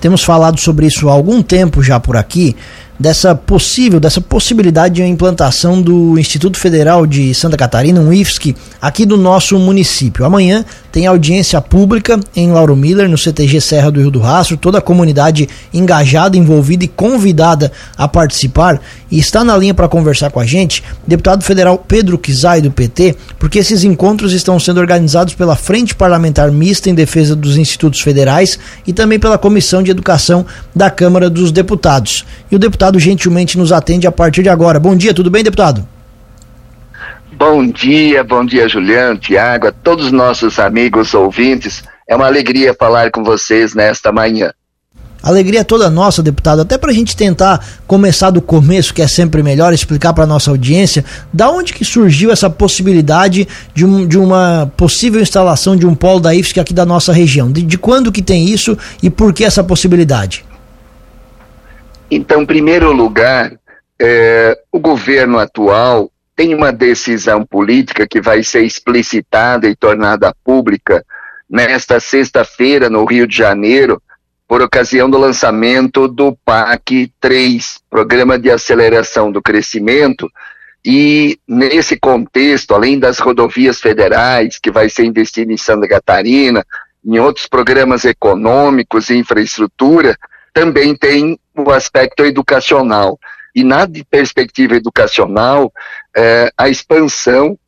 temos falado sobre isso há algum tempo já por aqui, dessa possível, dessa possibilidade de implantação do Instituto Federal de Santa Catarina, um IFSC, aqui do nosso município. Amanhã tem audiência pública em Lauro Miller, no CTG Serra do Rio do Rastro, toda a comunidade engajada, envolvida e convidada a participar. E está na linha para conversar com a gente, deputado federal Pedro Kizai, do PT, porque esses encontros estão sendo organizados pela Frente Parlamentar Mista em Defesa dos Institutos Federais e também pela Comissão de Educação da Câmara dos Deputados. E o deputado gentilmente nos atende a partir de agora. Bom dia, tudo bem, deputado? Bom dia, bom dia, Juliano, Tiago, a todos os nossos amigos ouvintes. É uma alegria falar com vocês nesta manhã. Alegria toda nossa, deputado. Até para a gente tentar começar do começo, que é sempre melhor, explicar para nossa audiência, da onde que surgiu essa possibilidade de, um, de uma possível instalação de um polo da IFSC aqui da nossa região? De, de quando que tem isso e por que essa possibilidade? Então, em primeiro lugar, é, o governo atual tem uma decisão política que vai ser explicitada e tornada pública nesta sexta-feira no Rio de Janeiro, por ocasião do lançamento do PAC 3, Programa de Aceleração do Crescimento, e nesse contexto, além das rodovias federais, que vai ser investido em Santa Catarina, em outros programas econômicos e infraestrutura, também tem o aspecto educacional e na perspectiva educacional, é, a expansão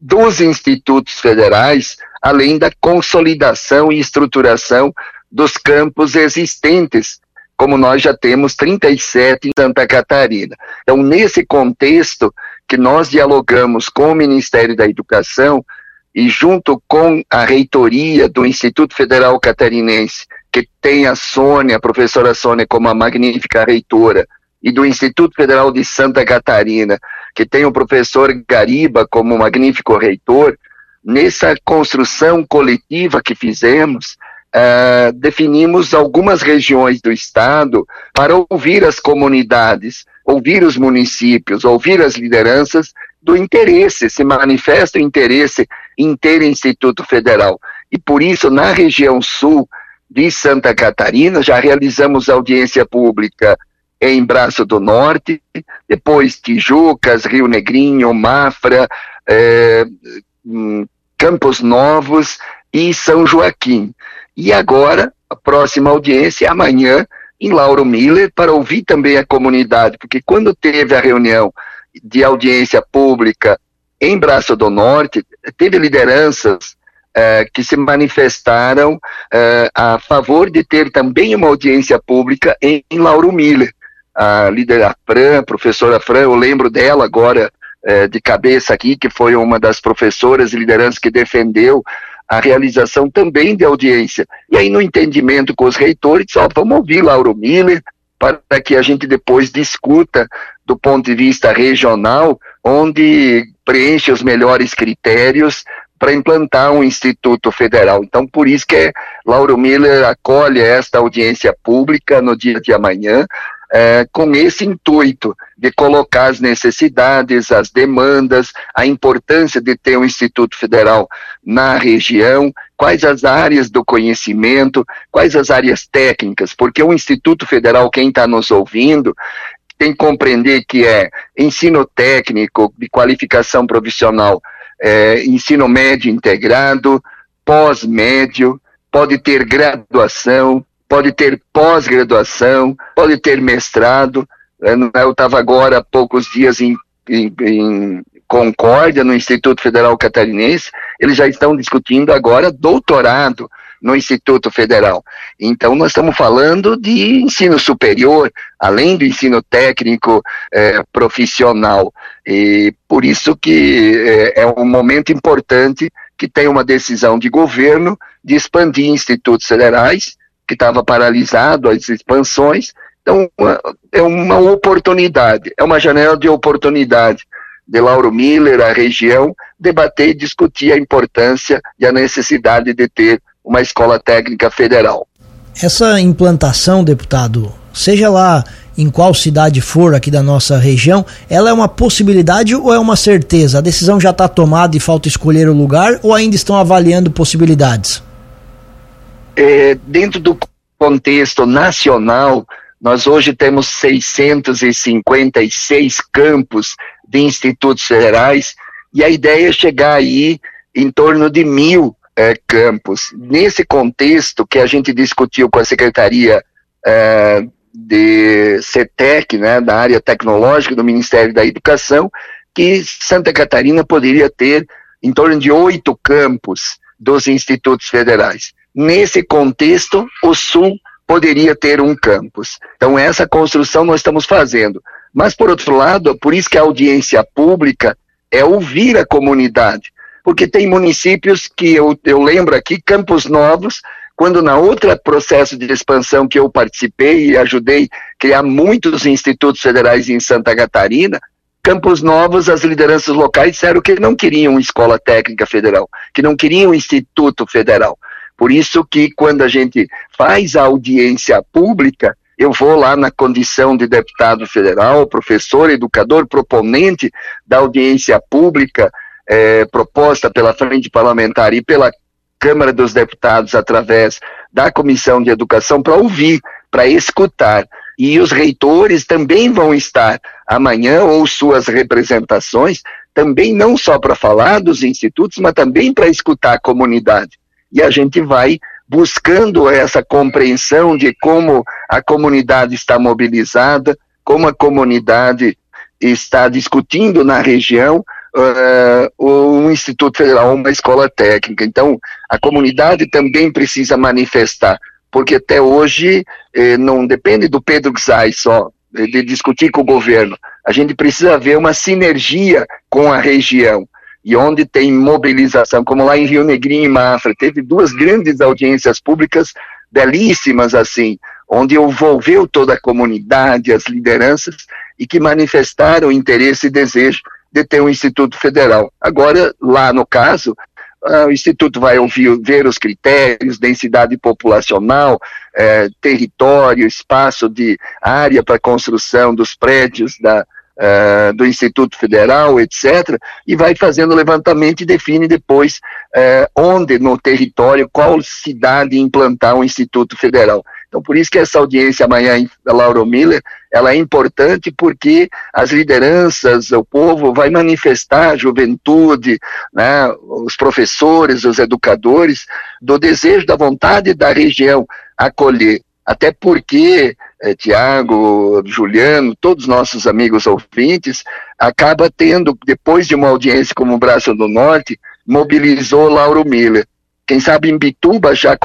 dos institutos federais, além da consolidação e estruturação dos campos existentes, como nós já temos 37 em Santa Catarina. Então, nesse contexto que nós dialogamos com o Ministério da Educação e junto com a reitoria do Instituto Federal Catarinense, que tem a Sônia, a professora Sônia como a magnífica reitora, e do Instituto Federal de Santa Catarina, que tem o professor Gariba como magnífico reitor, nessa construção coletiva que fizemos, uh, definimos algumas regiões do estado para ouvir as comunidades, ouvir os municípios, ouvir as lideranças do interesse, se manifesta o interesse em ter Instituto Federal. E por isso, na região sul de Santa Catarina, já realizamos audiência pública em Braço do Norte, depois Tijucas, Rio Negrinho, Mafra, é, hum, Campos Novos e São Joaquim. E agora, a próxima audiência é amanhã em Lauro Miller, para ouvir também a comunidade, porque quando teve a reunião de audiência pública em Braço do Norte, teve lideranças é, que se manifestaram é, a favor de ter também uma audiência pública em, em Lauro Miller a líder a Fran, a professora Fran, eu lembro dela agora é, de cabeça aqui, que foi uma das professoras e lideranças que defendeu a realização também de audiência. E aí, no entendimento com os reitores, só vamos ouvir Lauro Miller, para que a gente depois discuta do ponto de vista regional, onde preenche os melhores critérios para implantar um instituto federal. Então, por isso que Lauro Miller acolhe esta audiência pública no dia de amanhã, é, com esse intuito de colocar as necessidades, as demandas, a importância de ter um Instituto Federal na região, quais as áreas do conhecimento, quais as áreas técnicas, porque o Instituto Federal, quem está nos ouvindo, tem que compreender que é ensino técnico de qualificação profissional, é, ensino médio integrado, pós-médio, pode ter graduação, pode ter pós-graduação, pode ter mestrado. É, eu estava agora há poucos dias em, em, em Concórdia, no Instituto Federal Catarinense, eles já estão discutindo agora doutorado no Instituto Federal. Então, nós estamos falando de ensino superior, além do ensino técnico é, profissional. E por isso que é, é um momento importante que tem uma decisão de governo de expandir institutos federais que estava paralisado, as expansões. Então, é uma oportunidade, é uma janela de oportunidade de Lauro Miller, a região, debater e discutir a importância e a necessidade de ter uma escola técnica federal. Essa implantação, deputado, seja lá em qual cidade for aqui da nossa região, ela é uma possibilidade ou é uma certeza? A decisão já está tomada e falta escolher o lugar ou ainda estão avaliando possibilidades? é, dentro do contexto nacional, nós hoje temos 656 campos de institutos federais e a ideia é chegar aí em torno de mil é, campos. Nesse contexto que a gente discutiu com a Secretaria é, de CETEC, né, da área tecnológica do Ministério da Educação, que Santa Catarina poderia ter em torno de oito campos dos institutos federais. Nesse contexto, o Sul poderia ter um campus. Então, essa construção nós estamos fazendo. Mas, por outro lado, por isso que a audiência pública é ouvir a comunidade. Porque tem municípios que eu, eu lembro aqui, Campos Novos, quando na outra processo de expansão que eu participei e ajudei criar muitos institutos federais em Santa Catarina, Campos Novos, as lideranças locais disseram que não queriam escola técnica federal, que não queriam instituto federal. Por isso que quando a gente faz a audiência pública, eu vou lá na condição de deputado federal, professor, educador, proponente da audiência pública é, proposta pela Frente Parlamentar e pela Câmara dos Deputados através da Comissão de Educação para ouvir, para escutar. E os reitores também vão estar amanhã, ou suas representações, também não só para falar dos institutos, mas também para escutar a comunidade. E a gente vai buscando essa compreensão de como a comunidade está mobilizada, como a comunidade está discutindo na região uh, um Instituto Federal, uma escola técnica. Então, a comunidade também precisa manifestar porque até hoje eh, não depende do Pedro Xay só, de discutir com o governo. A gente precisa ver uma sinergia com a região. E onde tem mobilização, como lá em Rio Negrinho e Mafra, teve duas grandes audiências públicas belíssimas assim, onde envolveu toda a comunidade, as lideranças, e que manifestaram interesse e desejo de ter um Instituto Federal. Agora, lá no caso, ah, o Instituto vai ouvir, ver os critérios, densidade populacional, eh, território, espaço de área para construção dos prédios da, Uh, do Instituto Federal, etc., e vai fazendo levantamento e define depois uh, onde no território, qual cidade implantar um Instituto Federal. Então, por isso que essa audiência amanhã em Lauro Miller, ela é importante porque as lideranças, o povo vai manifestar, a juventude, né, os professores, os educadores, do desejo, da vontade da região acolher. Até porque, eh, Tiago, Juliano, todos nossos amigos ouvintes, acaba tendo, depois de uma audiência como o Braço do Norte, mobilizou Lauro Miller. Quem sabe em Bituba, já,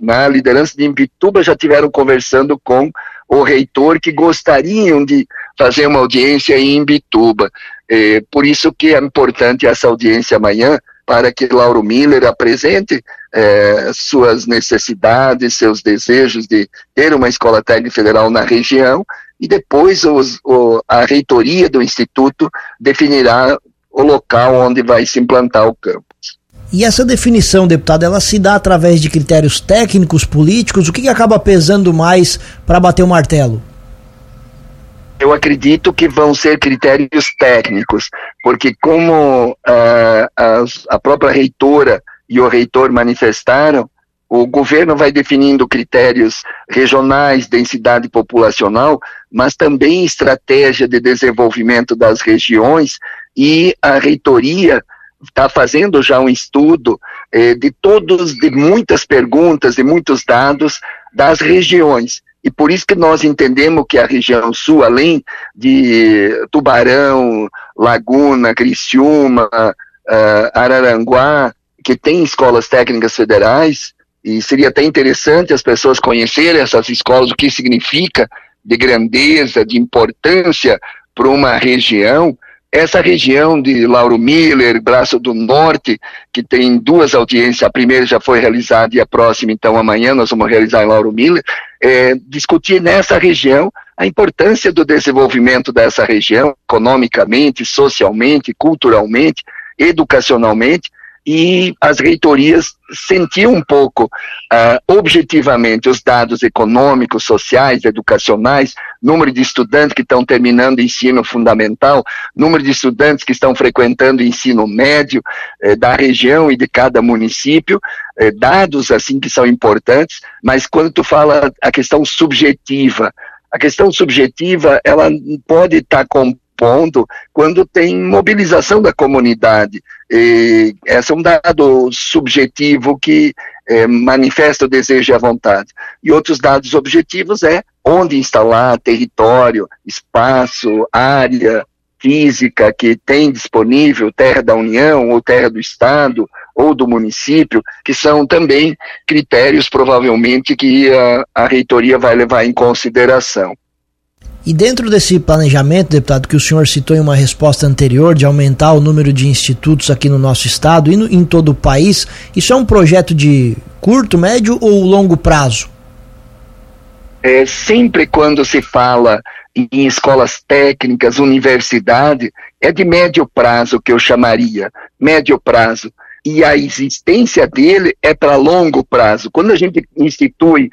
na liderança de Imbituba, já tiveram conversando com o reitor que gostariam de fazer uma audiência em Imbituba. É, por isso que é importante essa audiência amanhã, para que Lauro Miller apresente é, suas necessidades, seus desejos de ter uma escola técnica federal na região, e depois os, o, a reitoria do Instituto definirá o local onde vai se implantar o campus. E essa definição, deputado, ela se dá através de critérios técnicos, políticos? O que, que acaba pesando mais para bater o martelo? Eu acredito que vão ser critérios técnicos, porque como uh, a, a própria reitora e o reitor manifestaram, o governo vai definindo critérios regionais, densidade populacional, mas também estratégia de desenvolvimento das regiões e a reitoria está fazendo já um estudo eh, de todos, de muitas perguntas, de muitos dados das regiões. E por isso que nós entendemos que a região sul, além de Tubarão, Laguna, Criciúma, uh, Araranguá, que tem escolas técnicas federais, e seria até interessante as pessoas conhecerem essas escolas, o que significa de grandeza, de importância para uma região, essa região de Lauro Miller, Braço do Norte, que tem duas audiências, a primeira já foi realizada e a próxima, então amanhã nós vamos realizar em Lauro Miller, é, discutir nessa região a importância do desenvolvimento dessa região, economicamente, socialmente, culturalmente, educacionalmente, e as reitorias sentiam um pouco uh, objetivamente os dados econômicos, sociais, educacionais, número de estudantes que estão terminando ensino fundamental, número de estudantes que estão frequentando ensino médio eh, da região e de cada município, eh, dados assim que são importantes, mas quando tu fala a questão subjetiva, a questão subjetiva ela pode estar tá ponto quando tem mobilização da comunidade. E esse é um dado subjetivo que é, manifesta o desejo e a vontade. E outros dados objetivos é onde instalar, território, espaço, área física que tem disponível, terra da União ou terra do Estado ou do município, que são também critérios provavelmente que a, a reitoria vai levar em consideração. E dentro desse planejamento, deputado, que o senhor citou em uma resposta anterior, de aumentar o número de institutos aqui no nosso estado e no, em todo o país, isso é um projeto de curto, médio ou longo prazo? É, sempre quando se fala em escolas técnicas, universidade, é de médio prazo que eu chamaria, médio prazo. E a existência dele é para longo prazo. Quando a gente institui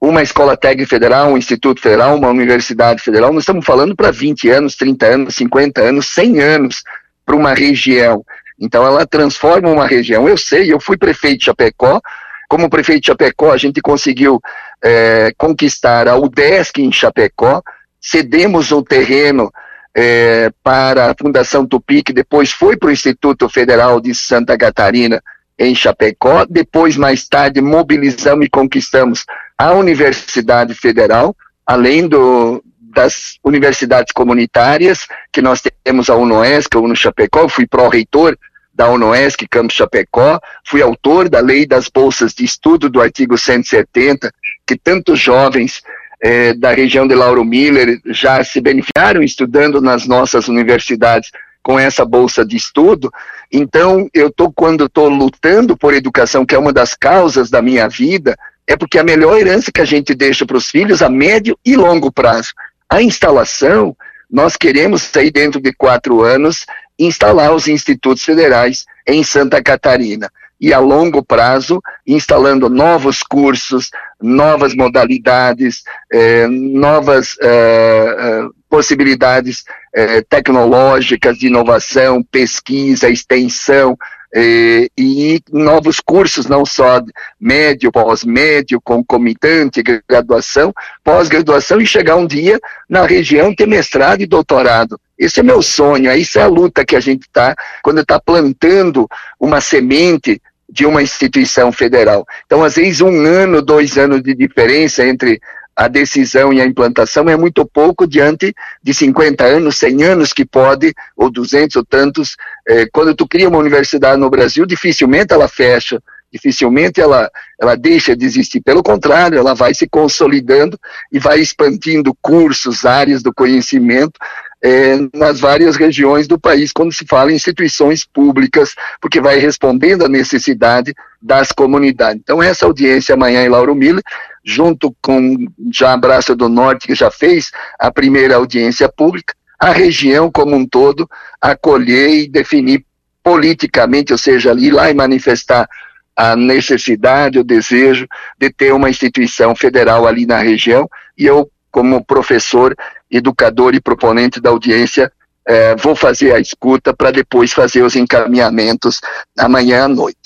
uma escola técnica federal, um instituto federal, uma universidade federal, nós estamos falando para 20 anos, 30 anos, 50 anos, 100 anos para uma região. Então ela transforma uma região. Eu sei, eu fui prefeito de Chapecó, como prefeito de Chapecó, a gente conseguiu é, conquistar a UDESC em Chapecó, cedemos o terreno é, para a Fundação Tupi, que depois foi para o Instituto Federal de Santa Catarina, em Chapecó. Depois, mais tarde, mobilizamos e conquistamos a Universidade Federal, além do, das universidades comunitárias, que nós temos a UNOESC, a UNO Chapecó, fui pró-reitor da UNOESC Campus Chapecó, fui autor da lei das bolsas de estudo do artigo 170, que tantos jovens eh, da região de Lauro Miller já se beneficiaram estudando nas nossas universidades com essa bolsa de estudo. Então, eu tô quando estou lutando por educação, que é uma das causas da minha vida, é porque a melhor herança que a gente deixa para os filhos a médio e longo prazo. A instalação, nós queremos aí dentro de quatro anos instalar os institutos federais em Santa Catarina e a longo prazo, instalando novos cursos, novas modalidades, eh, novas eh, eh possibilidades eh, tecnológicas de inovação, pesquisa, extensão, eh, e novos cursos, não só médio, pós-médio, concomitante, graduação, pós-graduação e chegar um dia na região ter mestrado e doutorado. Esse é meu sonho, isso é a luta que a gente está quando está plantando uma semente de uma instituição federal. Então, às vezes, um ano, dois anos de diferença entre a decisão e a implantação é muito pouco diante de 50 anos, 100 anos que pode, ou 200 ou tantos. Eh, quando tu cria uma universidade no Brasil, dificilmente ela fecha, dificilmente ela, ela deixa de existir. Pelo contrário, ela vai se consolidando e vai expandindo cursos, áreas do conhecimento é, nas várias regiões do país, quando se fala em instituições públicas, porque vai respondendo à necessidade das comunidades. Então, essa audiência amanhã em Lauro Miller, junto com já a Braça do Norte, que já fez a primeira audiência pública, a região como um todo acolher e definir politicamente, ou seja, ir lá e manifestar a necessidade, o desejo de ter uma instituição federal ali na região, e eu, como professor, educador e proponente da audiência, é, vou fazer a escuta para depois fazer os encaminhamentos amanhã à noite.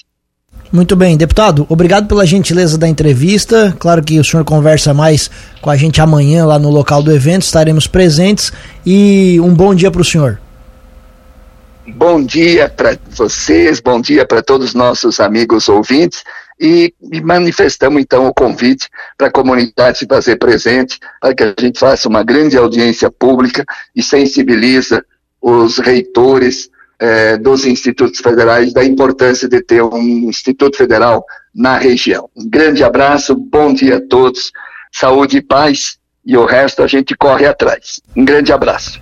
Muito bem, deputado, obrigado pela gentileza da entrevista. Claro que o senhor conversa mais com a gente amanhã lá no local do evento, estaremos presentes e um bom dia para o senhor. Bom dia para vocês, bom dia para todos os nossos amigos ouvintes e, manifestamos então o convite para a comunidade se fazer presente, para que a gente faça uma grande audiência pública e sensibiliza os reitores eh, dos institutos federais da importância de ter um instituto federal na região. Um grande abraço, bom dia a todos, saúde e paz, e o resto a gente corre atrás. Um grande abraço.